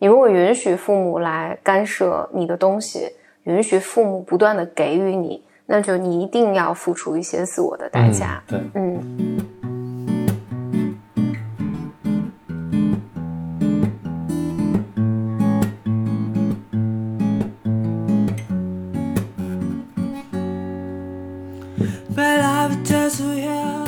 你如果允许父母来干涉你的东西，允许父母不断的给予你，那就你一定要付出一些自我的代价。对，嗯。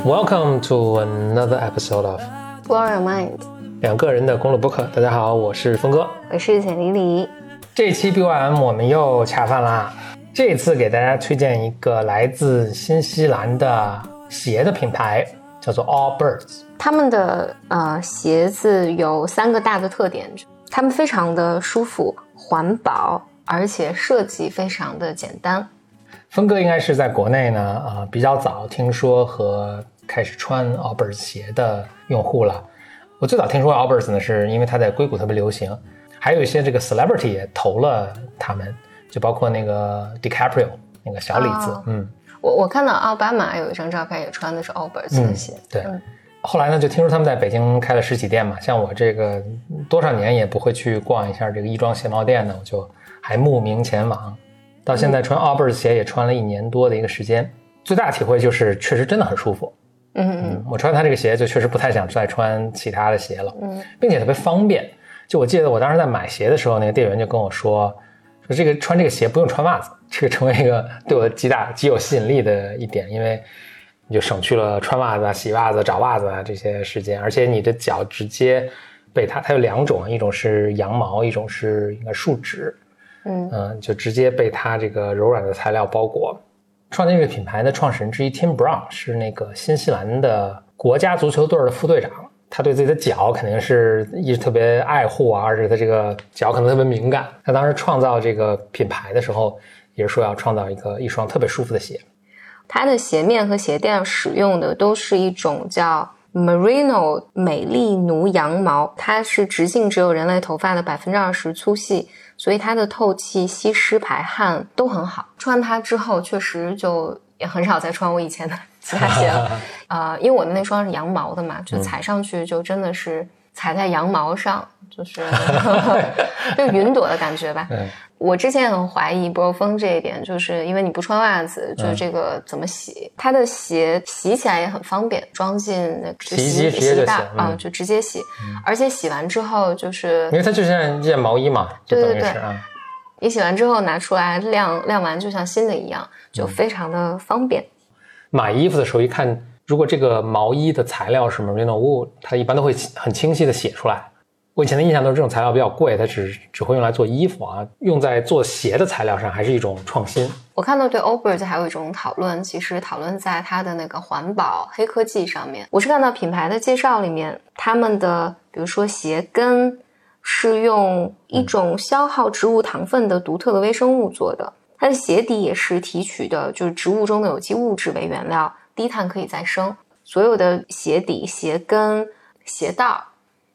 Welcome to another episode of Blow Your Mind，两个人的公路播客。大家好，我是峰哥，我是简黎黎。这期 BYM 我们又恰饭啦。这次给大家推荐一个来自新西兰的鞋的品牌，叫做 Allbirds。他们的呃鞋子有三个大的特点，他们非常的舒服、环保，而且设计非常的简单。峰哥应该是在国内呢，呃，比较早听说和开始穿 Allbirds 鞋的用户了。我最早听说 Allbirds 呢，是因为它在硅谷特别流行，还有一些这个 celebrity 也投了他们，就包括那个 DiCaprio 那个小李子。嗯，我我看到奥巴马有一张照片，也穿的是 Allbirds 的鞋。对，后来呢，就听说他们在北京开了实体店嘛。像我这个多少年也不会去逛一下这个亦庄鞋帽店呢，我就还慕名前往。到现在穿 Allbirds 鞋也穿了一年多的一个时间，最大体会就是确实真的很舒服。嗯嗯，我穿它这个鞋就确实不太想再穿其他的鞋了。嗯，并且特别方便。就我记得我当时在买鞋的时候，那个店员就跟我说，说这个穿这个鞋不用穿袜子，这个成为一个对我极大极有吸引力的一点，因为你就省去了穿袜子、洗袜子、找袜子啊这些时间，而且你的脚直接被它，它有两种，一种是羊毛，一种是应该树脂。嗯就直接被它这个柔软的材料包裹。创建这个品牌的创始人之一 Tim Brown 是那个新西兰的国家足球队的副队长，他对自己的脚肯定是一直特别爱护啊，而且他这个脚可能特别敏感。他当时创造这个品牌的时候，也是说要创造一个一双特别舒服的鞋。它的鞋面和鞋垫使用的都是一种叫 Merino 美丽奴羊毛，它是直径只有人类头发的百分之二十粗细。所以它的透气、吸湿、排汗都很好。穿它之后，确实就也很少再穿我以前的 其他鞋了。呃，因为我的那双是羊毛的嘛，就踩上去就真的是踩在羊毛上，就是 就云朵的感觉吧。我之前很怀疑波峰这一点，就是因为你不穿袜子，就是这个怎么洗？它的鞋洗起来也很方便，装进那洗衣机直接就洗啊，就直接洗。而且洗完之后，就是因为它就像一件毛衣嘛，对对对，你洗完之后拿出来晾晾完，就像新的一样，就非常的方便。买衣服的时候一看，如果这个毛衣的材料是 Merino wool，它一般都会很清晰的写出来。我以前的印象都是这种材料比较贵，它只只会用来做衣服啊，用在做鞋的材料上还是一种创新。我看到对 Allbirds 还有一种讨论，其实讨论在它的那个环保黑科技上面。我是看到品牌的介绍里面，他们的比如说鞋跟是用一种消耗植物糖分的独特的微生物做的，它的鞋底也是提取的就是植物中的有机物质为原料，低碳可以再生。所有的鞋底、鞋跟、鞋带。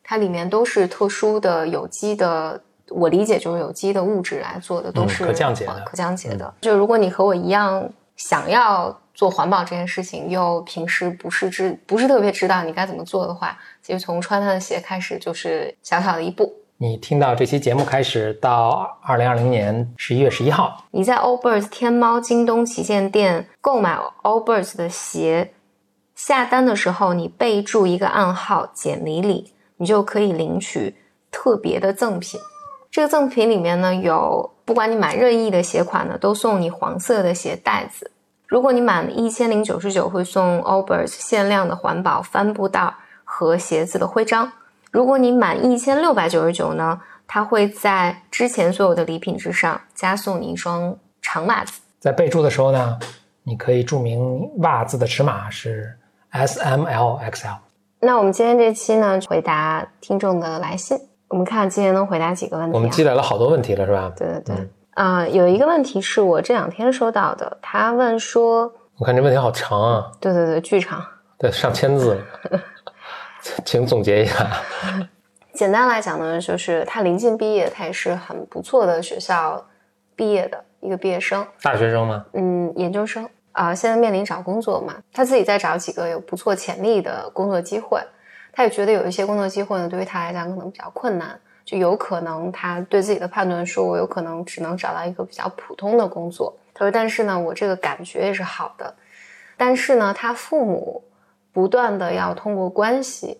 它里面都是特殊的有机的，我理解就是有机的物质来做的，都是可降解的。可降解的。就如果你和我一样想要做环保这件事情，又平时不是知不是特别知道你该怎么做的话，其实从穿它的鞋开始就是小小的一步。你听到这期节目开始到二零二零年十一月十一号，你在 Allbirds 天猫、京东旗舰店购买 Allbirds 的鞋，下单的时候你备注一个暗号“简里里”。你就可以领取特别的赠品，这个赠品里面呢有，不管你买任意的鞋款呢，都送你黄色的鞋带子。如果你满一千零九十九，会送 Allbirds 限量的环保帆布袋和鞋子的徽章。如果你满一千六百九十九呢，它会在之前所有的礼品之上加送你一双长袜子。在备注的时候呢，你可以注明袜子的尺码是 S、M、L、XL。那我们今天这期呢，回答听众的来信。我们看今天能回答几个问题。我们积累了好多问题了，是吧？对对对。啊，有一个问题是我这两天收到的，他问说，我看这问题好长啊。对对对，巨长。对，上千字。请总结一下。简单来讲呢，就是他临近毕业，他也是很不错的学校毕业的一个毕业生。大学生吗？嗯，研究生。啊，现在面临找工作嘛，他自己在找几个有不错潜力的工作机会，他也觉得有一些工作机会呢，对于他来讲可能比较困难，就有可能他对自己的判断说，我有可能只能找到一个比较普通的工作。他说，但是呢，我这个感觉也是好的。但是呢，他父母不断的要通过关系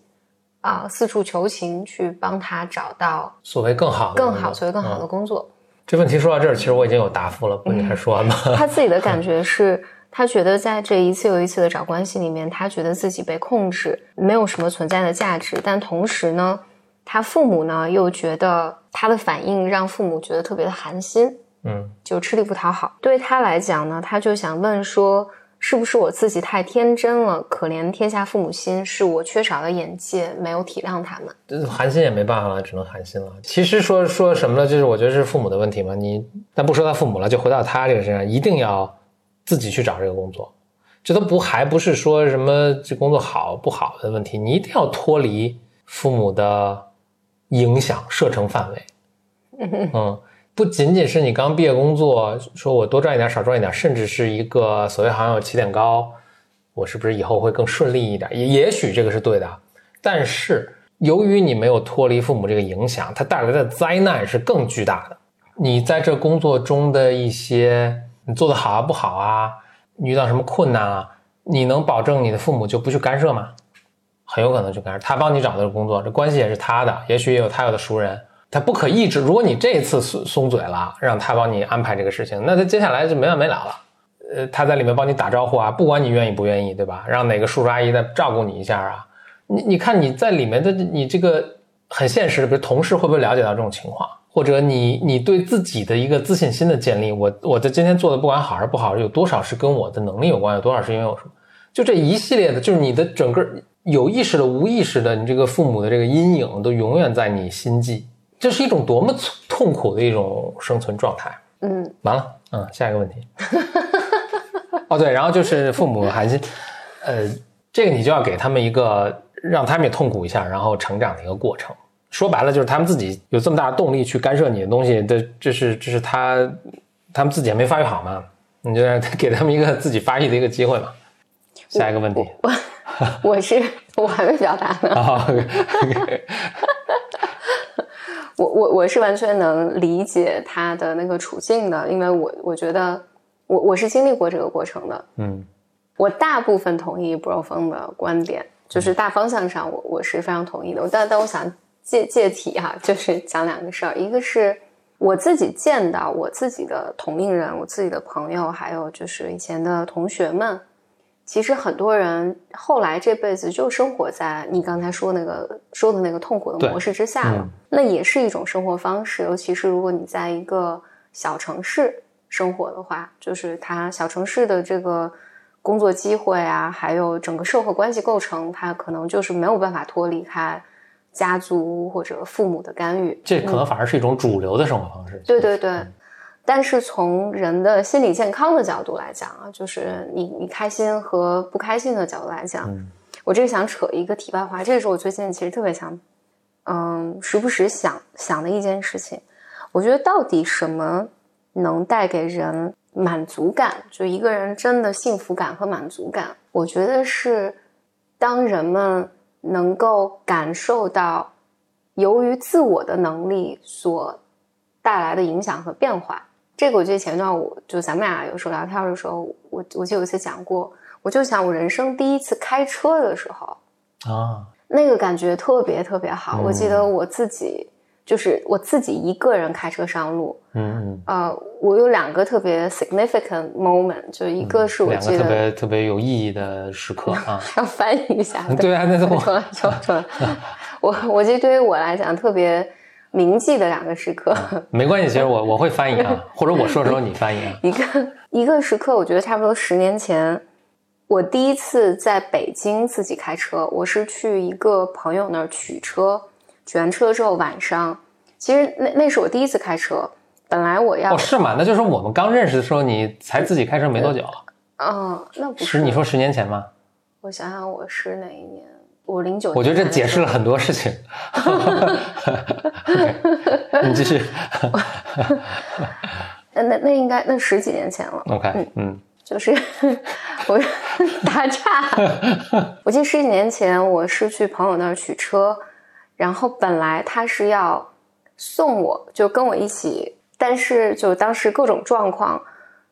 啊，四处求情去帮他找到所谓更好、更好、所谓更好的工作。这问题说到这儿，其实我已经有答复了，不，你还说完吗？他自己的感觉是。他觉得在这一次又一次的找关系里面，他觉得自己被控制，没有什么存在的价值。但同时呢，他父母呢又觉得他的反应让父母觉得特别的寒心，嗯，就吃力不讨好。对他来讲呢，他就想问说，是不是我自己太天真了？可怜天下父母心，是我缺少了眼界，没有体谅他们。寒心也没办法了，只能寒心了。其实说说什么呢？就是我觉得是父母的问题嘛。你但不说他父母了，就回到他这个身上，一定要。自己去找这个工作，这都不还不是说什么这工作好不好的问题，你一定要脱离父母的影响射程范围。嗯，不仅仅是你刚毕业工作，说我多赚一点少赚一点，甚至是一个所谓好像有起点高，我是不是以后会更顺利一点？也也许这个是对的，但是由于你没有脱离父母这个影响，它带来的灾难是更巨大的。你在这工作中的一些。你做的好啊不好啊？遇到什么困难啊？你能保证你的父母就不去干涉吗？很有可能去干涉。他帮你找的工作，这关系也是他的，也许也有他有的熟人，他不可抑制。如果你这次松松嘴了，让他帮你安排这个事情，那他接下来就没完没了了。呃，他在里面帮你打招呼啊，不管你愿意不愿意，对吧？让哪个叔叔阿姨再照顾你一下啊？你你看你在里面的你这个很现实的，比如同事会不会了解到这种情况？或者你你对自己的一个自信心的建立，我我在今天做的不管好还是不好，有多少是跟我的能力有关，有多少是因为我什么？就这一系列的，就是你的整个有意识的、无意识的，你这个父母的这个阴影都永远在你心际，这是一种多么痛苦的一种生存状态。嗯，完了，嗯，下一个问题。哦，对，然后就是父母寒心，呃，这个你就要给他们一个让他们也痛苦一下，然后成长的一个过程。说白了就是他们自己有这么大的动力去干涉你的东西，这这是这是他他们自己还没发育好嘛？你就让给他们一个自己发育的一个机会嘛。下一个问题，我我是我还没表达呢。我我我是完全能理解他的那个处境的，因为我我觉得我我是经历过这个过程的。嗯，我大部分同意 Bro 峰的观点，就是大方向上我我是非常同意的。但但我想。借借题哈，就是讲两个事儿，一个是我自己见到我自己的同龄人，我自己的朋友，还有就是以前的同学们，其实很多人后来这辈子就生活在你刚才说那个说的那个痛苦的模式之下了。那也是一种生活方式，尤其是如果你在一个小城市生活的话，就是它小城市的这个工作机会啊，还有整个社会关系构成，它可能就是没有办法脱离开。家族或者父母的干预，这可能反而是一种主流的生活方式。对对对，但是从人的心理健康的角度来讲啊，就是你你开心和不开心的角度来讲，我这个想扯一个题外话，这个是我最近其实特别想，嗯，时不时想想的一件事情。我觉得到底什么能带给人满足感？就一个人真的幸福感和满足感，我觉得是当人们。能够感受到由于自我的能力所带来的影响和变化，这个我记得前段我就咱们俩有时候聊天的时候，我我记得有一次讲过，我就想我人生第一次开车的时候啊，那个感觉特别特别好。我记得我自己就是我自己一个人开车上路，嗯嗯，呃，我有两个特别 significant moment，就一个是我记得特别特别有意义的时刻啊，要翻译一下，对啊，那 我说说说，我我觉得对于我来讲特别铭记的两个时刻，没关系，其实我我会翻译啊，或者我说的时候你翻译啊。一个一个时刻，我觉得差不多十年前，我第一次在北京自己开车，我是去一个朋友那儿取车。取完车之后，晚上其实那那是我第一次开车。本来我要哦，是吗？那就是我们刚认识的时候，你才自己开车没多久。嗯，那不是你说十年前吗？我想想，我是哪一年？我零九。我觉得这解释了很多事情。你继续。那那那应该那十几年前了。OK，嗯嗯，就是我打岔。我记得十几年前，我是去朋友那儿取车。然后本来他是要送我，就跟我一起，但是就当时各种状况，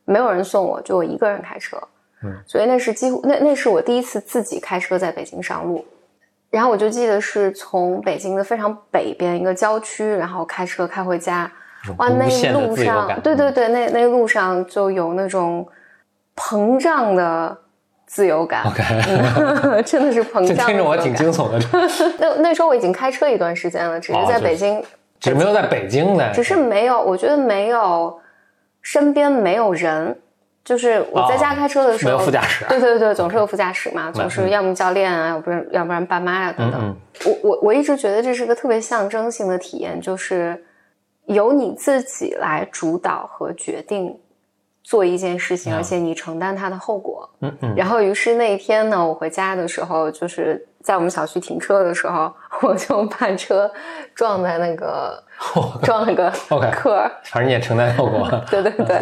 没有人送我，就我一个人开车。嗯，所以那是几乎那那是我第一次自己开车在北京上路。然后我就记得是从北京的非常北边一个郊区，然后开车开回家。哇，那一路上，对对对，那那路上就有那种膨胀的自由感。OK，真的是膨胀。听着我挺惊悚的。那那时候我已经开车一段时间了，只是在北京，只是没有在北京呢。只是没有，我觉得没有身边没有人。就是我在家开车的时候，没有副驾驶。对对对，总是有副驾驶嘛，总是要么教练啊，要不然要不然爸妈呀等等。我我我一直觉得这是个特别象征性的体验，就是由你自己来主导和决定做一件事情，而且你承担它的后果。嗯嗯。然后，于是那一天呢，我回家的时候，就是在我们小区停车的时候，我就把车撞在那个 撞了个壳。反正你也承担后果。对对对。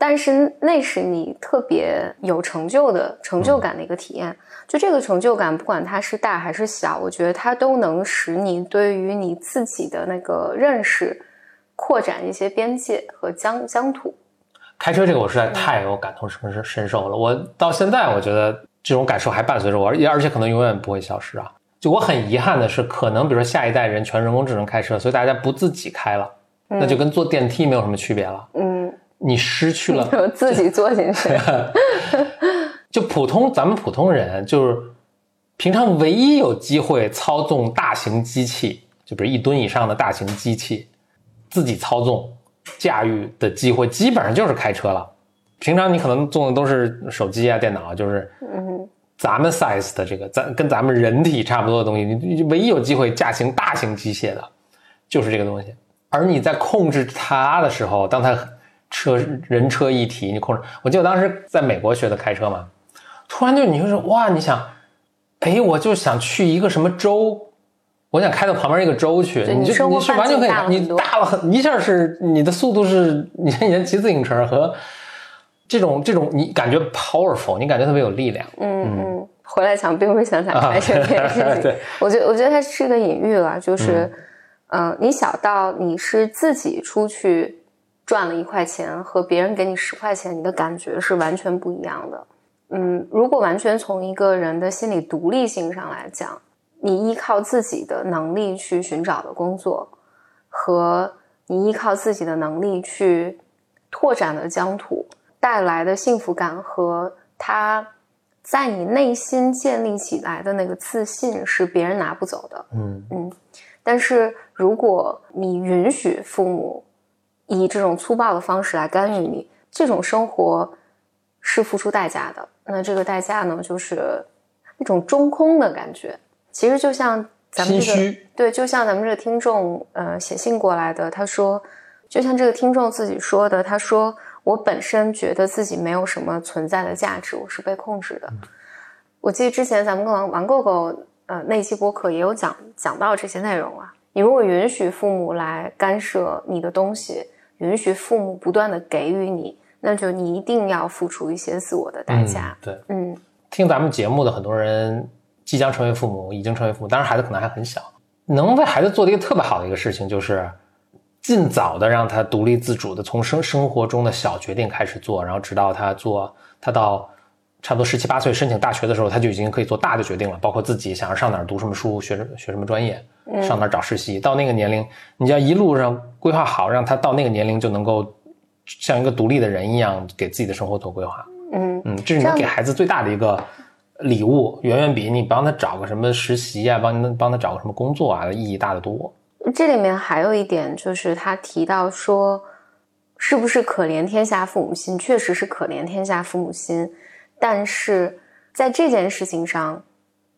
但是那是你特别有成就的成就感的一个体验，就这个成就感，不管它是大还是小，我觉得它都能使你对于你自己的那个认识扩展一些边界和疆疆土。开车这个我实在太有感同身身受了，我到现在我觉得这种感受还伴随着我，而而且可能永远不会消失啊。就我很遗憾的是，可能比如说下一代人全人工智能开车，所以大家不自己开了，那就跟坐电梯没有什么区别了。嗯。你失去了 自己坐进去，就普通咱们普通人，就是平常唯一有机会操纵大型机器，就比如一吨以上的大型机器，自己操纵驾驭的机会，基本上就是开车了。平常你可能做的都是手机啊、电脑，就是嗯，咱们 size 的这个，咱跟咱们人体差不多的东西，你唯一有机会驾行大型机械的，就是这个东西。而你在控制它的时候，当它车人车一体，你控制。我记得当时在美国学的开车嘛，突然就你就说哇，你想，哎，我就想去一个什么州，我想开到旁边一个州去，你就你是完全可以，你大了很一下是你的速度是，你看以前骑自行车和这种这种，你感觉 powerful，你感觉特别有力量。嗯嗯，回来想并不是想想开车这件事情，我觉得我觉得它是个隐喻了，就是嗯，你小到你是自己出去。赚了一块钱和别人给你十块钱，你的感觉是完全不一样的。嗯，如果完全从一个人的心理独立性上来讲，你依靠自己的能力去寻找的工作，和你依靠自己的能力去拓展的疆土带来的幸福感和他在你内心建立起来的那个自信，是别人拿不走的。嗯嗯，但是如果你允许父母。以这种粗暴的方式来干预你，这种生活是付出代价的。那这个代价呢，就是一种中空的感觉。其实就像咱们这个，对，就像咱们这个听众呃写信过来的，他说，就像这个听众自己说的，他说我本身觉得自己没有什么存在的价值，我是被控制的。我记得之前咱们跟王王够够呃那期播客也有讲讲到这些内容啊。你如果允许父母来干涉你的东西。允许父母不断的给予你，那就你一定要付出一些自我的代价。对，嗯，听咱们节目的很多人即将成为父母，已经成为父母，当然孩子可能还很小，能为孩子做的一个特别好的一个事情，就是尽早的让他独立自主的从生生活中的小决定开始做，然后直到他做，他到差不多十七八岁申请大学的时候，他就已经可以做大的决定了，包括自己想要上哪儿读什么书，学学什么专业。上哪儿找实习？到那个年龄，你要一路上规划好，让他到那个年龄就能够像一个独立的人一样，给自己的生活做规划。嗯嗯，这是你给孩子最大的一个礼物，远远比你帮他找个什么实习啊，帮帮他找个什么工作啊，意义大得多。这里面还有一点，就是他提到说，是不是可怜天下父母心？确实是可怜天下父母心，但是在这件事情上，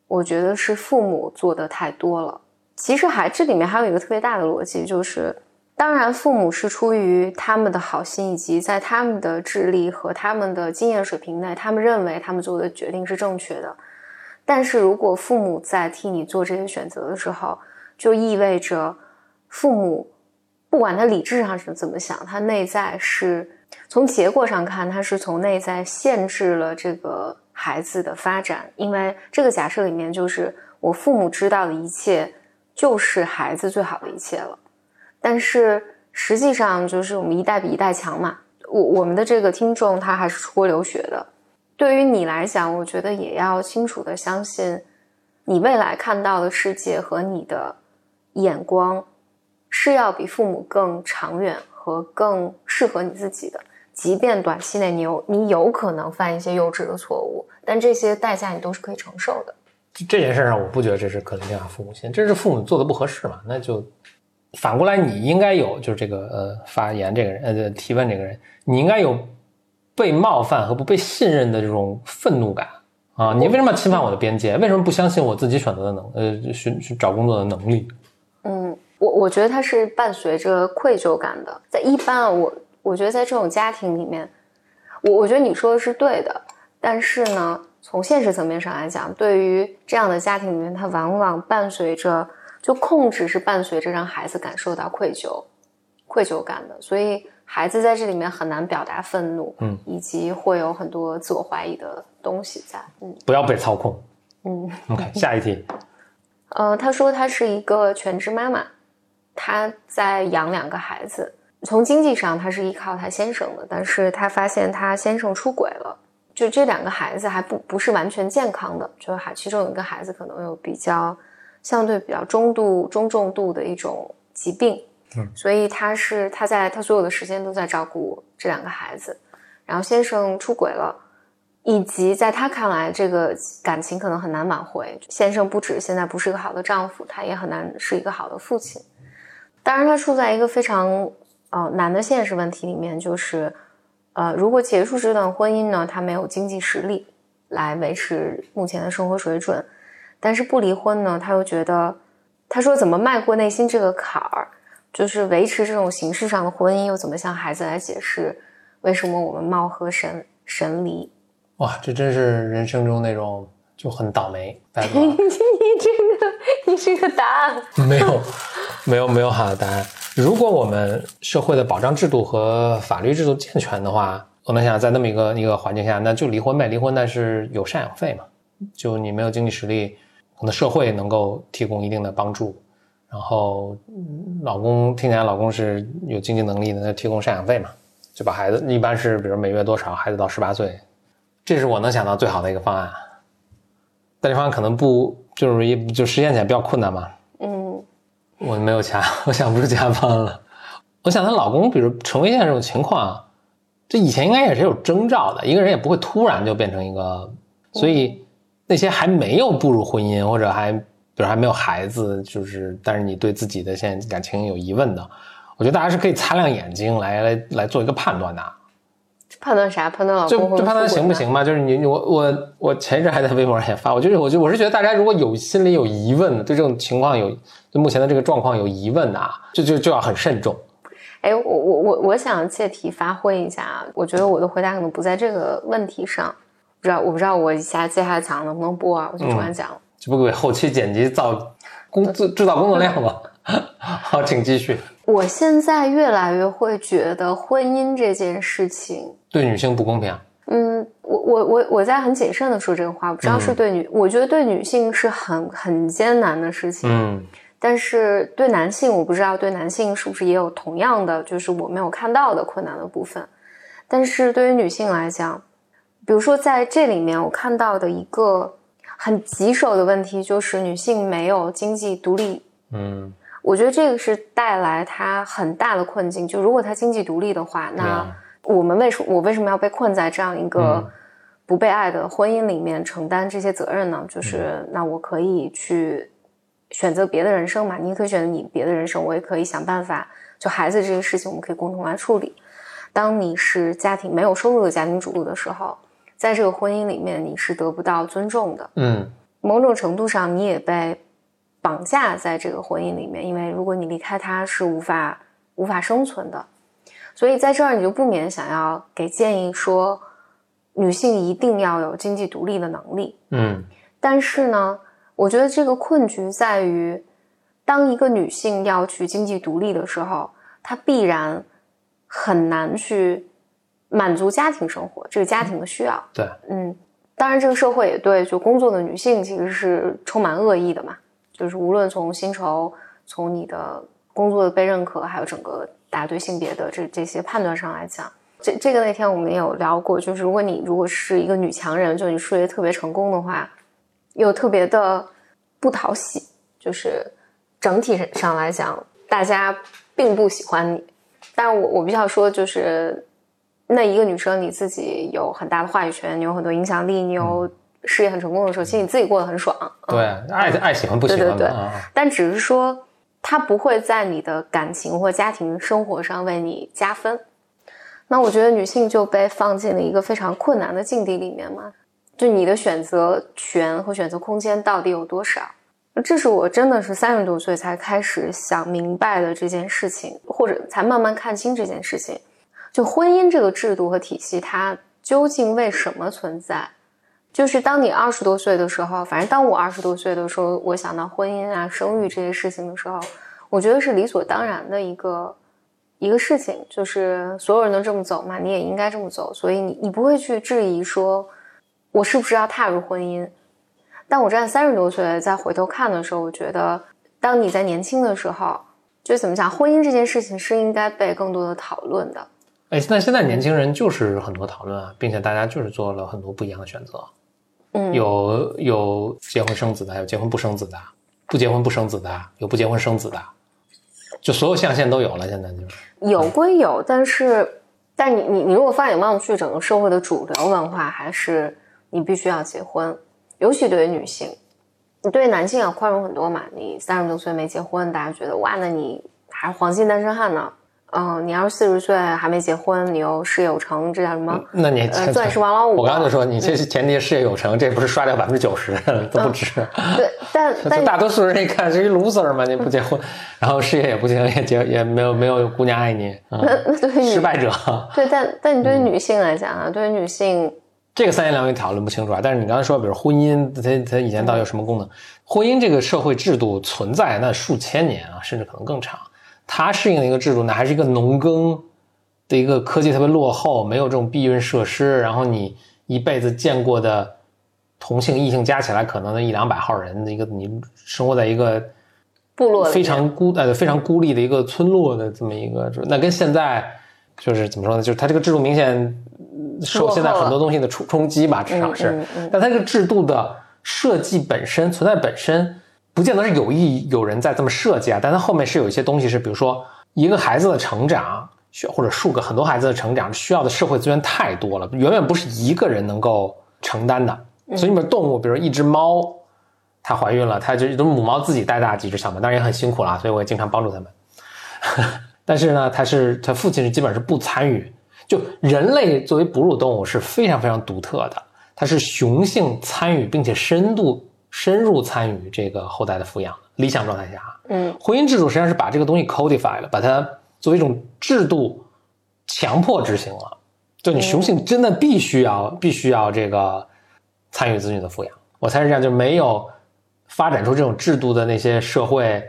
我觉得是父母做的太多了。其实还这里面还有一个特别大的逻辑，就是当然父母是出于他们的好心，以及在他们的智力和他们的经验水平内，他们认为他们做的决定是正确的。但是如果父母在替你做这些选择的时候，就意味着父母不管他理智上是怎么想，他内在是从结果上看，他是从内在限制了这个孩子的发展，因为这个假设里面就是我父母知道的一切。就是孩子最好的一切了，但是实际上就是我们一代比一代强嘛。我我们的这个听众他还是出国留学的，对于你来讲，我觉得也要清楚的相信，你未来看到的世界和你的眼光是要比父母更长远和更适合你自己的。即便短期内你有你有可能犯一些幼稚的错误，但这些代价你都是可以承受的。这件事上，我不觉得这是可怜天下父母心，这是父母做的不合适嘛？那就反过来，你应该有，就是这个呃发言这个人呃提问这个人，你应该有被冒犯和不被信任的这种愤怒感啊！你为什么要侵犯我的边界？为什么不相信我自己选择的能呃寻寻找工作的能力？嗯，我我觉得它是伴随着愧疚感的。在一般啊，我我觉得在这种家庭里面，我我觉得你说的是对的，但是呢。从现实层面上来讲，对于这样的家庭里面，它往往伴随着就控制是伴随着让孩子感受到愧疚、愧疚感的，所以孩子在这里面很难表达愤怒，嗯，以及会有很多自我怀疑的东西在，嗯，不要被操控，嗯，OK，下一题，呃，他说他是一个全职妈妈，他在养两个孩子，从经济上他是依靠他先生的，但是他发现他先生出轨了。就这两个孩子还不不是完全健康的，就还其中有一个孩子可能有比较相对比较中度中重度的一种疾病，嗯，所以他是他在他所有的时间都在照顾这两个孩子，然后先生出轨了，以及在他看来这个感情可能很难挽回，先生不止现在不是一个好的丈夫，他也很难是一个好的父亲，当然他处在一个非常呃难的现实问题里面，就是。呃，如果结束这段婚姻呢，他没有经济实力来维持目前的生活水准，但是不离婚呢，他又觉得，他说怎么迈过内心这个坎儿，就是维持这种形式上的婚姻，又怎么向孩子来解释为什么我们貌合神神离？哇，这真是人生中那种就很倒霉。你你这个你这个答案没有没有没有好的答案。如果我们社会的保障制度和法律制度健全的话，我能想在那么一个一个环境下，那就离婚呗，离婚但是有赡养费嘛，就你没有经济实力，可能社会能够提供一定的帮助，然后老公听起来老公是有经济能力的，那提供赡养费嘛，就把孩子一般是比如每月多少，孩子到十八岁，这是我能想到最好的一个方案，但这方案可能不就是一就实现起来比较困难嘛。嗯我没有钱，我想不出其他方案了。我想她老公，比如成为现在这种情况，这以前应该也是有征兆的。一个人也不会突然就变成一个，所以那些还没有步入婚姻或者还比如还没有孩子，就是但是你对自己的现在感情有疑问的，我觉得大家是可以擦亮眼睛来来来做一个判断的。判断啥？判断老公就就判断行不行嘛？就是你我我我前一阵还在微博上也发，我就是我就我是觉得大家如果有心里有疑问，对这种情况有对目前的这个状况有疑问啊，就就就要很慎重。哎，我我我我想借题发挥一下啊，我觉得我的回答可能不在这个问题上，不知道我不知道我下接下来讲能不能播啊？我就突然讲了，这不给后期剪辑造工制制造工作量吗？好，请继续。我现在越来越会觉得婚姻这件事情。对女性不公平。嗯，我我我我在很谨慎的说这个话，不知道是对女，我觉得对女性是很很艰难的事情。嗯，但是对男性，我不知道对男性是不是也有同样的，就是我没有看到的困难的部分。但是对于女性来讲，比如说在这里面，我看到的一个很棘手的问题就是女性没有经济独立。嗯，我觉得这个是带来她很大的困境。就如果她经济独立的话，那。我们为什我为什么要被困在这样一个不被爱的婚姻里面承担这些责任呢？就是那我可以去选择别的人生嘛？你可以选择你别的人生，我也可以想办法。就孩子这个事情，我们可以共同来处理。当你是家庭没有收入的家庭主妇的时候，在这个婚姻里面，你是得不到尊重的。嗯，某种程度上，你也被绑架在这个婚姻里面，因为如果你离开他，是无法无法生存的。所以在这儿，你就不免想要给建议说，女性一定要有经济独立的能力。嗯，但是呢，我觉得这个困局在于，当一个女性要去经济独立的时候，她必然很难去满足家庭生活这个家庭的需要。对，嗯，当然这个社会也对就工作的女性其实是充满恶意的嘛，就是无论从薪酬，从你的。工作的被认可，还有整个大家对性别的这这些判断上来讲，这这个那天我们也有聊过，就是如果你如果是一个女强人，就你事业特别成功的话，又特别的不讨喜，就是整体上来讲，大家并不喜欢你。但是我我必须要说，就是那一个女生，你自己有很大的话语权，你有很多影响力，你有事业很成功的时候，其实你自己过得很爽。对，爱爱喜欢不喜欢对对对，但只是说。他不会在你的感情或家庭生活上为你加分，那我觉得女性就被放进了一个非常困难的境地里面嘛。就你的选择权和选择空间到底有多少？这是我真的是三十多岁才开始想明白的这件事情，或者才慢慢看清这件事情。就婚姻这个制度和体系，它究竟为什么存在？就是当你二十多岁的时候，反正当我二十多岁的时候，我想到婚姻啊、生育这些事情的时候，我觉得是理所当然的一个一个事情，就是所有人都这么走嘛，你也应该这么走，所以你你不会去质疑说，我是不是要踏入婚姻？但我站三十多岁再回头看的时候，我觉得，当你在年轻的时候，就怎么讲，婚姻这件事情是应该被更多的讨论的。哎，那现在年轻人就是很多讨论啊，并且大家就是做了很多不一样的选择。嗯，有有结婚生子的，有结婚不生子的，不结婚不生子的，有不结婚生子的，就所有象限都有了。现在就是有归有，但是，但你你你如果放眼望去，整个社会的主流文化还是你必须要结婚，尤其对于女性，你对男性要宽容很多嘛。你三十多岁没结婚，大家觉得哇，那你还是黄金单身汉呢。嗯，你要是四十岁还没结婚，你又事业有成，这叫什么？那你钻石王老五。我刚刚就说，你这是前提事业有成，这不是刷掉百分之九十 都不值。对，但但大多数人一看是一 loser 嘛，你不结婚，然后事业也不行，也结也没有没有姑娘爱你，那那对失败者。对，但但你对于女性来讲啊，对于女性，这个三言两语讨论不清楚啊。但是你刚才说，比如婚姻，它它以前到底有什么功能？婚姻这个社会制度存在那数千年啊，甚至可能更长。它适应的一个制度呢，还是一个农耕的一个科技特别落后，没有这种避孕设施，然后你一辈子见过的同性异性加起来可能的一两百号人的一个，你生活在一个部落非常孤呃非常孤立的一个村落的这么一个，那跟现在就是怎么说呢？就是它这个制度明显受现在很多东西的冲冲击吧，至少是。但它这个制度的设计本身存在本身。不见得是有意有人在这么设计啊，但它后面是有一些东西是，比如说一个孩子的成长需要，或者数个很多孩子的成长需要的社会资源太多了，远远不是一个人能够承担的。所以你们动物，比如一只猫，它怀孕了，它就都母猫自己带大几只小猫，当然也很辛苦了，所以我也经常帮助它们。但是呢，它是它父亲是基本上是不参与。就人类作为哺乳动物是非常非常独特的，它是雄性参与并且深度。深入参与这个后代的抚养，理想状态下，嗯，婚姻制度实际上是把这个东西 codify 了，把它作为一种制度强迫执行了。就你雄性真的必须要必须要这个参与子女的抚养，我猜是这样，就没有发展出这种制度的那些社会，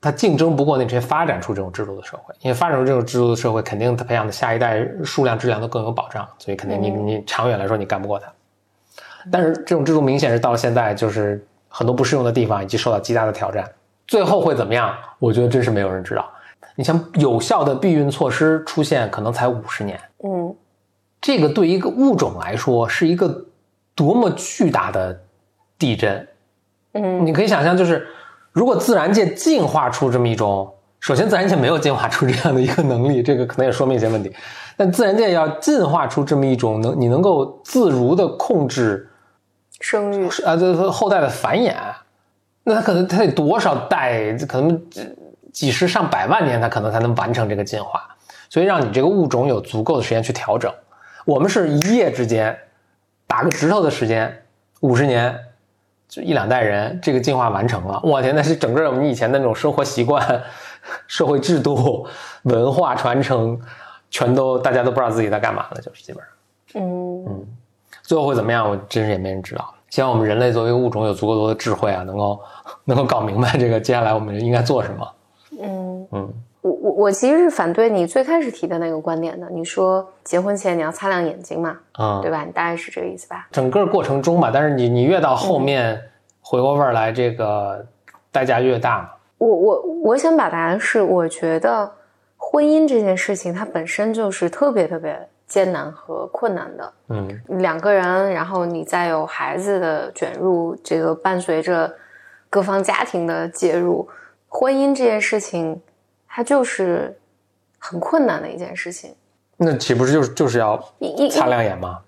它竞争不过那些发展出这种制度的社会，因为发展出这种制度的社会，肯定它培养的下一代数量质量都更有保障，所以肯定你你长远来说你干不过它。但是这种制度明显是到了现在，就是很多不适用的地方，以及受到极大的挑战。最后会怎么样？我觉得真是没有人知道。你像有效的避孕措施出现，可能才五十年。嗯，这个对一个物种来说是一个多么巨大的地震。嗯，你可以想象，就是如果自然界进化出这么一种，首先自然界没有进化出这样的一个能力，这个可能也说明一些问题。但自然界要进化出这么一种能，你能够自如的控制。生育啊，这后代的繁衍，那他可能他得多少代，可能几十上百万年，他可能才能完成这个进化。所以让你这个物种有足够的时间去调整。我们是一夜之间，打个指头的时间，五十年，就一两代人，这个进化完成了。我天，那是整个我们以前的那种生活习惯、社会制度、文化传承，全都大家都不知道自己在干嘛了，就是基本上，嗯嗯。最后会怎么样？我真是也没人知道。希望我们人类作为物种有足够多的智慧啊，能够能够搞明白这个接下来我们应该做什么。嗯嗯，我我我其实是反对你最开始提的那个观点的。你说结婚前你要擦亮眼睛嘛？嗯，对吧？你大概是这个意思吧？整个过程中吧，但是你你越到后面回过味儿来，这个代价越大。我我我想表达的是，我觉得婚姻这件事情它本身就是特别特别艰难和困难的。嗯，两个人，然后你再有孩子的卷入，这个伴随着各方家庭的介入，婚姻这件事情，它就是很困难的一件事情。那岂不是就是就是要一一擦亮眼吗？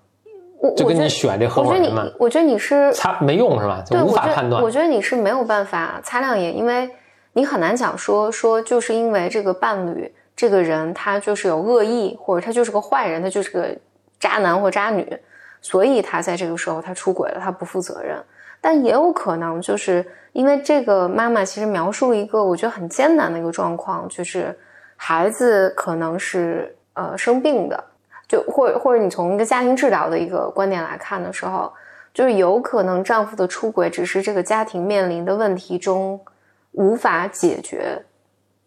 我就跟你选这合我觉得伙人嘛你，，我觉得你是擦没用是吧？就对，无法判断我。觉得你是没有办法擦亮眼，因为你很难讲说说就是因为这个伴侣这个人他就是有恶意，或者他就是个坏人，他就是个渣男或渣女，所以他在这个时候他出轨了，他不负责任。但也有可能就是因为这个妈妈其实描述了一个我觉得很艰难的一个状况，就是孩子可能是呃生病的，就或或者你从一个家庭治疗的一个观点来看的时候，就是有可能丈夫的出轨只是这个家庭面临的问题中无法解决、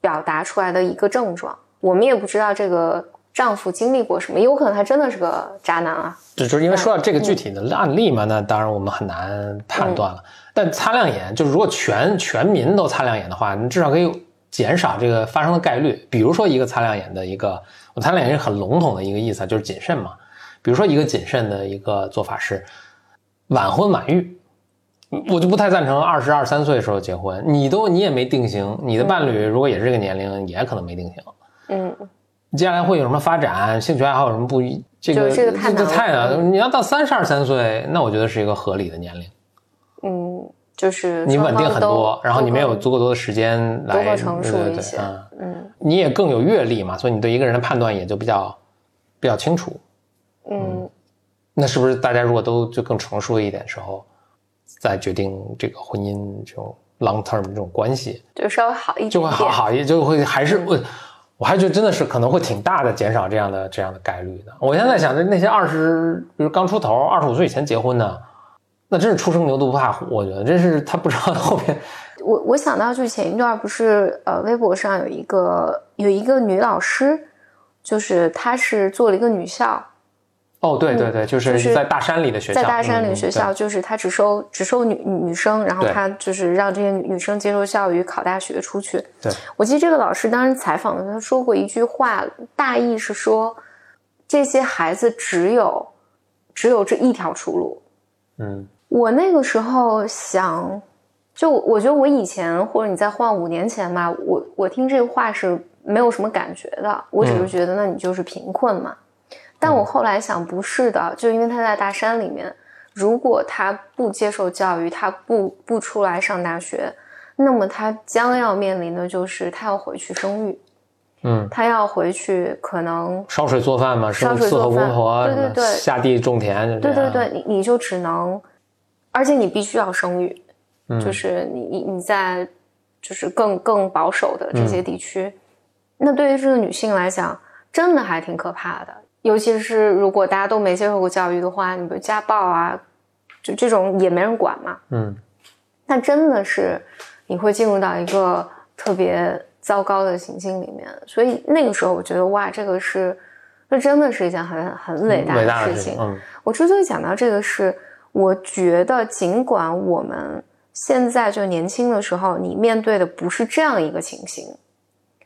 表达出来的一个症状。我们也不知道这个丈夫经历过什么，有可能他真的是个渣男啊。就是因为说到这个具体的案例嘛，那当然我们很难判断了。但擦亮眼，就是如果全全民都擦亮眼的话，你至少可以减少这个发生的概率。比如说一个擦亮眼的一个，我擦亮眼是很笼统的一个意思，就是谨慎嘛。比如说一个谨慎的一个做法是晚婚晚育。我就不太赞成二十二三岁的时候结婚，你都你也没定型，你的伴侣如果也是这个年龄，也可能没定型。嗯，接下来会有什么发展？兴趣爱好有什么不一？这个这个太难了太难了。你要到三十二三岁，那我觉得是一个合理的年龄。嗯，就是你稳定很多，然后你没有足够多的时间来都更成熟对嗯，嗯你也更有阅历嘛，所以你对一个人的判断也就比较比较清楚。嗯那是不是大家如果都就更成熟一点时候，再决定这个婚姻这种 long term 这种关系，就稍微好一点点，就会好好一，就会还是我。我还觉得真的是可能会挺大的减少这样的这样的概率的。我现在想着那些二十，比如刚出头二十五岁以前结婚的，那真是初生牛犊不怕虎。我觉得真是他不知道后面 我我想到就是前一段不是呃微博上有一个有一个女老师，就是她是做了一个女校，哦，对对对，就就是是在大山里的学校，在大山嗯里学校，就是他只收只收女女生，然后他就是让这些女女生接受教育，考大学出去。对，我记得这个老师当时采访的时候，他说过一句话，大意是说这些孩子只有只有这一条出路。嗯我那个时候想，就我觉得我以前或者你再换五年前吧，我我听这个话是没有什么感觉的，我只是嗯觉得那你就是贫困嘛。但我后来想不是的，就因为他在大山里面，如果他不接受教育，他不不出来上大学，那么他将要面临的就是他要回去生育，嗯，他要回去可能烧水做饭嘛，烧生伺候水做饭对对对。下地种田，对对对，，你你就只能，而且你必须要生育，嗯。就是你你你在就是更更保守的这些地区，那对于这个女性来讲，真的还挺可怕的。尤其是如果大家都没接受过教育的话，你比如家暴啊，就这种也没人管嘛，嗯那真的是你会进入到一个特别糟糕的情境里面。所以那个时候，我觉得哇，这个是这真的是一件很很伟大的事情。嗯我之所以讲到这个是，我觉得尽管我们现在就年轻的时候，你面对的不是这样一个情形，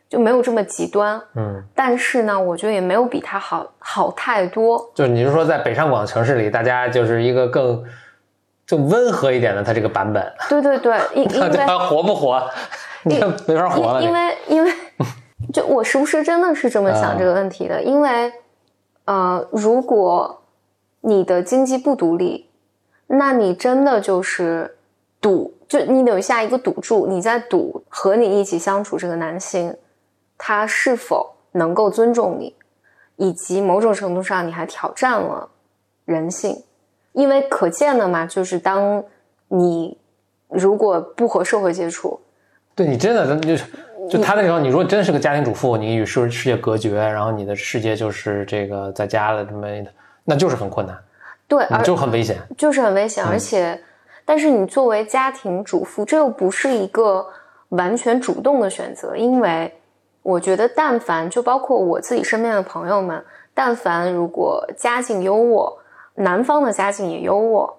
就没有这么极端，嗯，但是呢，我觉得也没有比它好好太多。就是你是说在北上广城市里，大家就是一个更更温和一点的，它这个版本，对对对，因 因为它活不活？你看没法活了，因因为因 为就我是不是真的是这么想这个问题的？因为呃，如果你的经济不独立，那你真的就是赌，就你留下一个赌注，你在赌和你一起相处这个男性，他是否能够尊重你，以及某种程度上你还挑战了人性，因为可见的嘛，就是当你如果不和社会接触，对你真的就是。就他那时候，你如果真是个家庭主妇，你与世世界隔绝，然后你的世界就是这个在家的这么，那就是很困难，对，而就很危险。就是很危险，嗯而且，但是你作为家庭主妇，这又不是一个完全主动的选择，因为我觉得，但凡就包括我自己身边的朋友们，但凡如果家境优渥，男方的家境也优渥，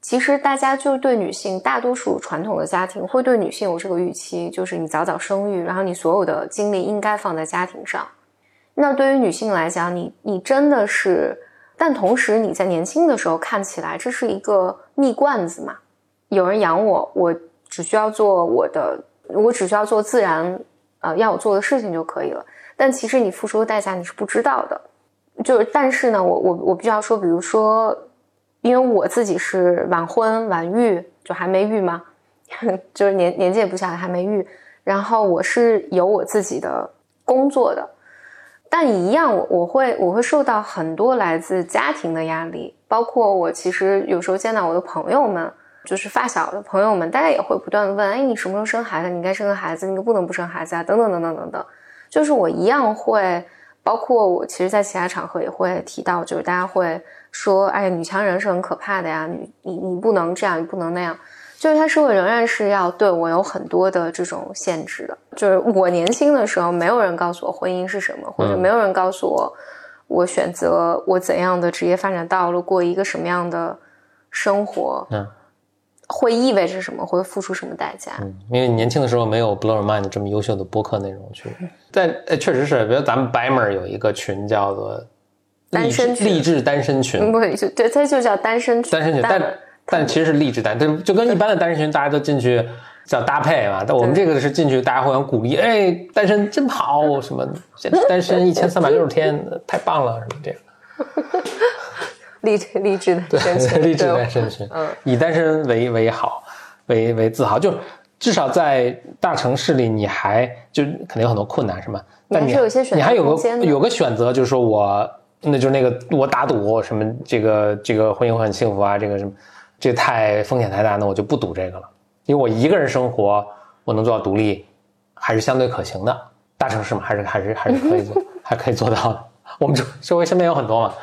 其实大家就对女性，大多数传统的家庭会对女性有这个预期，就是你早早生育，然后你所有的精力应该放在家庭上。那对于女性来讲，你你真的是，但同时你在年轻的时候看起来这是一个蜜罐子嘛，有人养我，我只需要做我的，我只需要做自然呃要我做的事情就可以了。但其实你付出的代价你是不知道的，就是但是呢，我我我必须要说，比如说。因为我自己是晚婚晚育，就还没育嘛，就是年年纪也不小了，还没育。然后我是有我自己的工作的，但一样，我我会我会受到很多来自家庭的压力，包括我其实有时候见到我的朋友们，就是发小的朋友们，大家也会不断的问：哎，你什么时候生孩子？你该生个孩子，你不能不生孩子啊？等等等等等等。就是我一样会，包括我其实，在其他场合也会提到，就是大家会。说，哎，女强人是很可怕的呀，你你你不能这样，你不能那样，就是他社会仍然是要对我有很多的这种限制的。就是我年轻的时候，没有人告诉我婚姻是什么，或者没有人告诉我，我选择我怎样的职业发展道路，过一个什么样的生活，嗯，会意味着什么，会付出什么代价？嗯，因为年轻的时候没有 Blow Your Mind 这么优秀的播客内容去，在呃，确实是，比如咱们 Baimer 有一个群叫做。单身励志单身群，不就对，它就叫单身群单身群，但但其实是励志单，就就跟一般的单身群，大家都进去叫搭配嘛。但我们这个是进去，大家互相鼓励，哎，单身真好，什么单身一千三百六十天，太棒了，什么这样。励志 励志的单身群，励志单身群，嗯，以单身为为好，为为自豪，就至少在大城市里，你还就肯定有很多困难，是吗？但你有些选择，你还有个有个选择，就是说我。那就是那个我打赌什么这个这个婚姻会很幸福啊，这个什么，这太风险太大，那我就不赌这个了。因为我一个人生活，我能做到独立，还是相对可行的。大城市嘛，还是还是还是可以做，还可以做到的。我们周周围身边有很多嘛。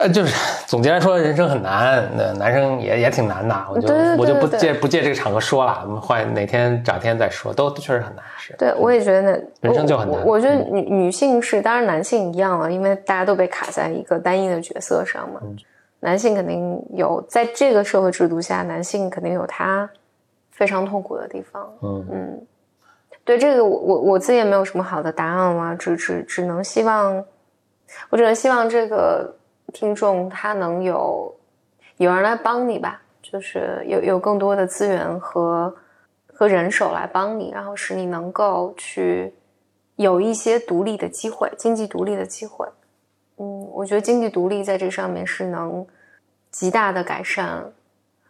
呃，就是总结来说，人生很难，那男生也也挺难的。我就我就不借不借这个场合说了，我们换哪天找天再说，都确实很难。是，对我也觉得人生就很难。我觉得女女性是，当然男性一样了，因为大家都被卡在一个单一的角色上嘛。男性肯定有，在这个社会制度下，男性肯定有他非常痛苦的地方。嗯嗯，对这个，我我我自己也没有什么好的答案了，只只只能希望，我只能希望这个。听众他能有有人来帮你吧，就是有有更多的资源和和人手来帮你，然后使你能够去有一些独立的机会，经济独立的机会。嗯，我觉得经济独立在这上面是能极大的改善，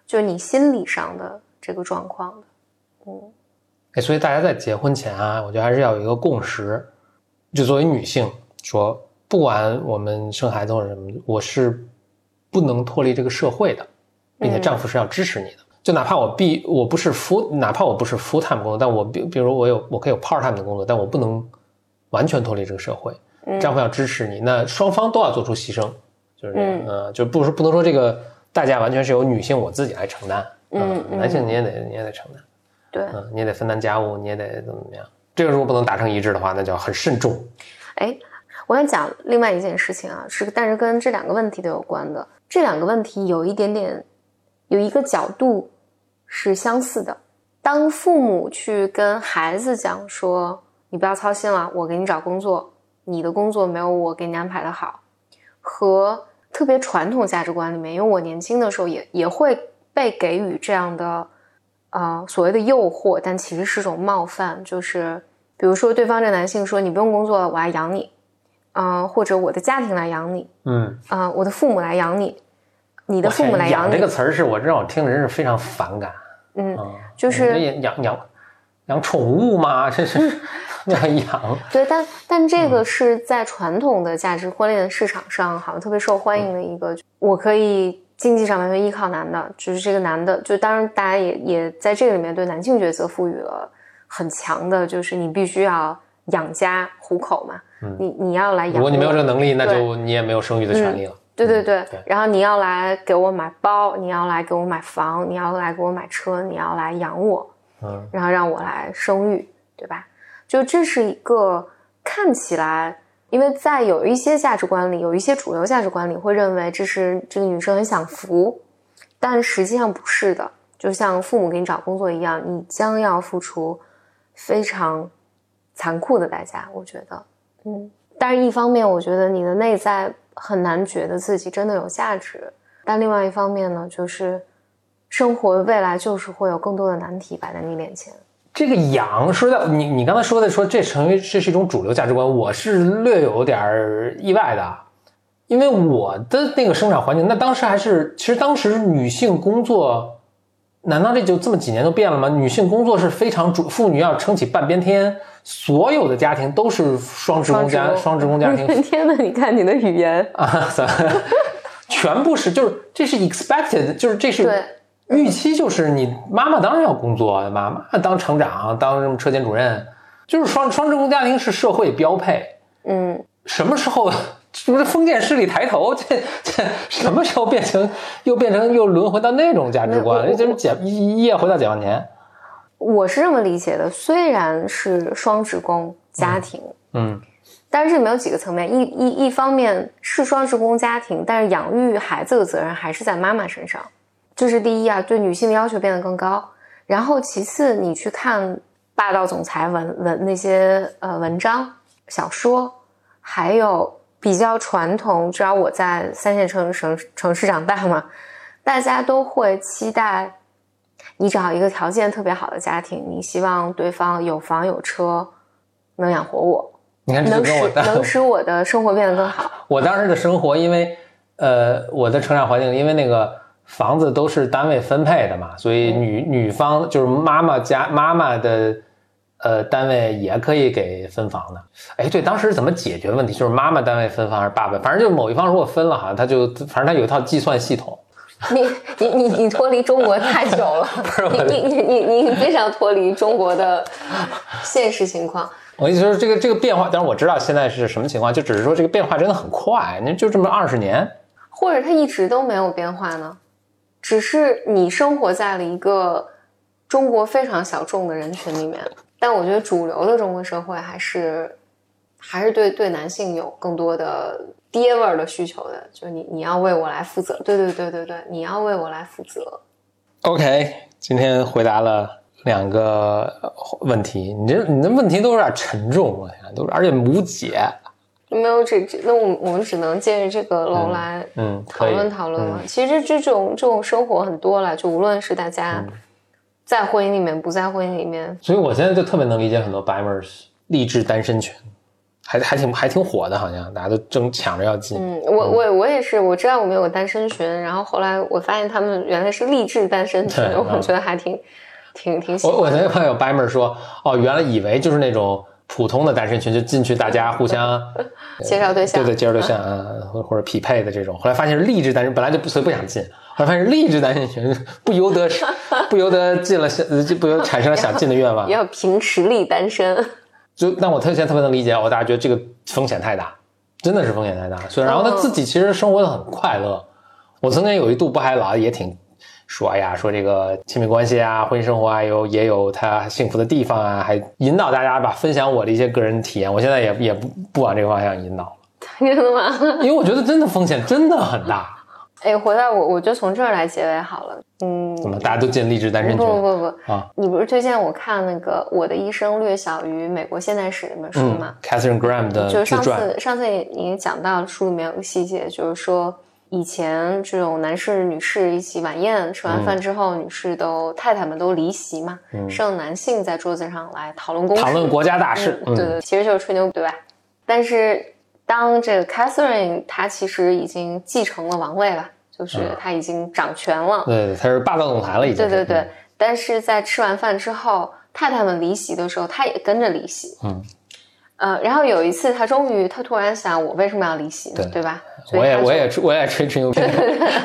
就是你心理上的这个状况的。嗯，哎，所以大家在结婚前啊，我觉得还是要有一个共识，就作为女性说。不管我们生孩子或者什么，我是不能脱离这个社会的，并且丈夫是要支持你的。就哪怕我必我不是 full，哪怕我不是 full time 工作，但我比比如我有我可以有 part time 的工作，但我不能完全脱离这个社会。丈夫要支持你，那双方都要做出牺牲，就是这样。嗯，就不是不能说这个代价完全是由女性我自己来承担。嗯，男性你也得你也得承担。对，嗯，你也得分担家务，你也得怎么怎么样。这个如果不能达成一致的话，那就要很慎重。哎。我想讲另外一件事情啊，是但是跟这两个问题都有关的。这两个问题有一点点，有一个角度是相似的。当父母去跟孩子讲说：“你不要操心了，我给你找工作，你的工作没有我给你安排的好。”和特别传统价值观里面，因为我年轻的时候也也会被给予这样的啊所谓的诱惑，但其实是种冒犯。就是比如说，对方这男性说：“你不用工作了，我来养你。”嗯，或者我的家庭来养你，嗯，啊，我的父母来养你，你的父母来养你。这个词儿是我让我听着真是非常反感。嗯，就是养养养宠物吗？这是 养养。对，但但这个是在传统的价值婚恋市场上，好像特别受欢迎的一个。我可以经济上完全依靠男的，就是这个男的，就当然大家也也在这个里面对男性角色赋予了很强的，就是你必须要养家糊口嘛。你你要来养，如果你没有这个能力，那就你也没有生育的权利了。对对对，然后你要来给我买包，你要来给我买房，你要来给我买车，你要来养我，嗯，然后让我来生育，对吧？就这是一个看起来，因为在有一些价值观里，有一些主流价值观里会认为这是这个女生很享福，但实际上不是的，就像父母给你找工作一样，你将要付出非常残酷的代价。我觉得，嗯，但是一方面，我觉得你的内在很难觉得自己真的有价值，但另外一方面呢，就是生活未来就是会有更多的难题摆在你面前。这个养说的，你你刚才说的说这成为这是一种主流价值观，我是略有点意外的，因为我的那个生长环境，那当时还是其实当时女性工作，难道这就这么几年都变了吗？女性工作是非常主，妇女要撑起半边天，所有的家庭都是双职工家，双职工家庭。天哪，你看你的语言啊，全部是就是这是 expected，就是这是。预期就是你妈妈当然要工作，妈妈当厂长，当什么车间主任，就是双双职工家庭是社会标配。嗯，什么时候不是封建势力抬头？这这什么时候变成又变成又轮回到那种价值观？了就是解一夜回到解放前。我是这么理解的，虽然是双职工家庭，嗯，但是这里面有几个层面，一一一方面是双职工家庭，但是养育孩子的责任还是在妈妈身上。这是第一啊，对女性的要求变得更高。然后其次，你去看霸道总裁文文那些呃文章、小说，还有比较传统，只要我在三线城城城市长大嘛，大家都会期待你找一个条件特别好的家庭，你希望对方有房有车，能养活我，你看，能使能使我的生活变得更好。我当时的生活，因为呃我的成长环境，因为那个。房子都是单位分配的嘛，所以女女方就是妈妈家妈妈的，呃，单位也可以给分房的。哎，对，当时怎么解决问题？就是妈妈单位分房还是爸爸？反正就是某一方如果分了，好像他就反正他有一套计算系统。你你你你脱离中国太久了，你你你你你非常脱离中国的现实情况。我意思说这个这个变化，但是我知道现在是什么情况，就只是说这个变化真的很快，那就这么二十年，或者它一直都没有变化呢？只是你生活在了一个中国非常小众的人群里面，但我觉得主流的中国社会还是还是对对男性有更多的爹味儿的需求的，就是你你要为我来负责，对对对对对，你要为我来负责。OK，今天回答了两个问题，你这你的问题都有点沉重，我天，都是而且无解。没有这这，那我我们只能借着这个楼来嗯讨论讨论了。其实这种这种生活很多了，就无论是大家在婚姻里面，不在婚姻里面。所以我现在就特别能理解很多 e r s 励志单身群，还还挺还挺火的，好像大家都争抢着要进。嗯，我我我也是，我知道我们有个单身群，然后后来我发现他们原来是励志单身群，我觉得还挺挺挺喜欢。我我那个朋友 m e r 说，哦，原来以为就是那种。普通的单身群就进去，大家互相 介绍对象，对对，介绍对 象啊，或或者匹配的这种。后来发现是励志单身，本来就不所以不想进。后来发现是励志单身群，不由得不由得进了想，不由产生了想进的愿望。要凭实力单身。就但我特现在特别能理解，我大家觉得这个风险太大，真的是风险太大。所以然后他自己其实生活的很快乐。我曾经有一度不还老也挺。说哎呀，说这个亲密关系啊，婚姻生活啊，有也有他幸福的地方啊，还引导大家吧，分享我的一些个人体验。我现在也也不不往这个方向引导了，真的吗？因为我觉得真的风险真的很大。哎，回来我，我就从这儿来结尾好了。嗯，怎么大家都进励志单身群？不不不啊！你不是推荐我看那个《我的一生略小于美国现代史》那本书吗？Catherine Graham 的就是上次上次你讲到书里面有个细节，就是说。以前这种男士、女士一起晚宴，吃完饭之后，女士都太太们都离席嘛，剩男性在桌子上来讨论公讨论国家大事，对对，其实就是吹牛，对吧？但是当这个 Catherine 她其实已经继承了王位了，就是他已经掌权了，对，他是霸道总裁了，已经。对对对，但是在吃完饭之后，太太们离席的时候，他也跟着离席，嗯。呃，然后有一次，他终于，他突然想，我为什么要离席呢？对吧？我也，我也，我也吹吹牛逼。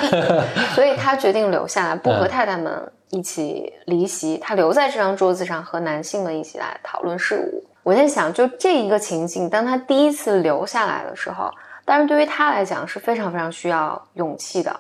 所以他决定留下来，不和太太们一起离席，他留在这张桌子上和男性们一起来讨论事务。我在想，就这一个情境，当他第一次留下来的时候，当然对于他来讲是非常非常需要勇气的，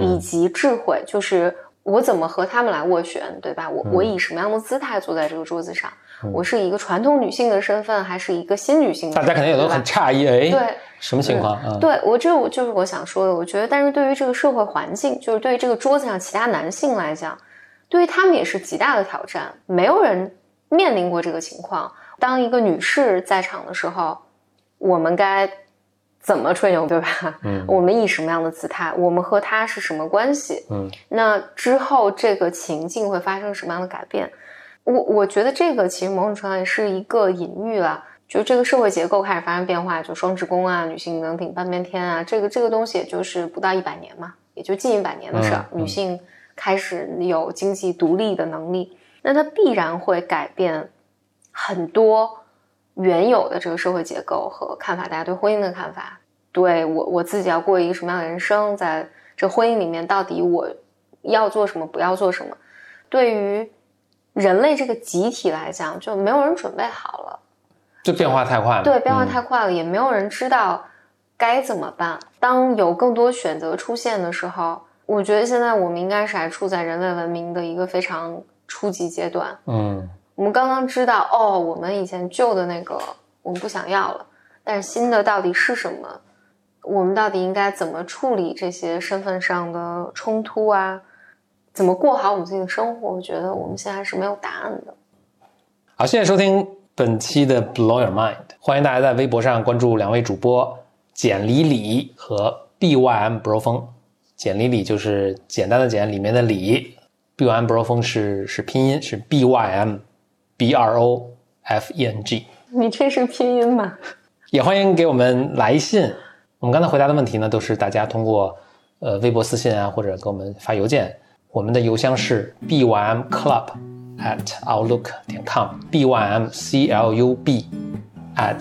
以及智慧，就是我怎么和他们来斡旋，对吧？我我以什么样的姿态坐在这个桌子上？我是一个传统女性的身份，还是一个新女性？大家肯定也都很诧异，哎，对，什么情况？嗯，对我这我就是我想说的，我觉得，但是对于这个社会环境，就是对于这个桌子上其他男性来讲，对于他们也是极大的挑战。没有人面临过这个情况。当一个女士在场的时候，我们该。怎么吹牛，对吧？嗯，我们以什么样的姿态？我们和他是什么关系？嗯，那之后这个情境会发生什么样的改变？我我觉得这个其实某种程度上也是一个隐喻了，就这个社会结构开始发生变化，就双职工啊，女性能顶半边天啊，这个这个东西也就是不到一百年嘛，也就近一百年的事儿，女性开始有经济独立的能力，那它必然会改变很多。原有的这个社会结构和看法，大家对婚姻的看法，对我我自己要过一个什么样的人生，在这婚姻里面到底我要做什么，不要做什么，对于人类这个集体来讲，就没有人准备好了。就变化太快了，对，变化太快了，也没有人知道该怎么办。当有更多选择出现的时候，我觉得现在我们应该是还处在人类文明的一个非常初级阶段。嗯。我们刚刚知道，哦，我们以前旧的那个我们不想要了，但是新的到底是什么？我们到底应该怎么处理这些身份上的冲突啊？怎么过好我们自己的生活？我觉得我们现在是没有答案的。好，谢谢收听本期的 Blow Your Mind，欢迎大家在微博上关注两位主播简里里和 BYM Bro 风。简里里就是简单的简里面的里，BYM Bro 风是是拼音是 BYM。B R O F E N G，你这是拼音吗？也欢迎给我们来信。我们刚才回答的问题呢，都是大家通过呃微博私信啊，或者给我们发邮件。我们的邮箱是 b y m club at outlook 点 com，b y m c l u b at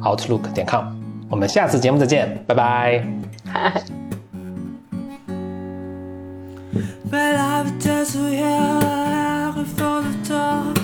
outlook 点 com。我们下次节目再见，拜拜。The dollar,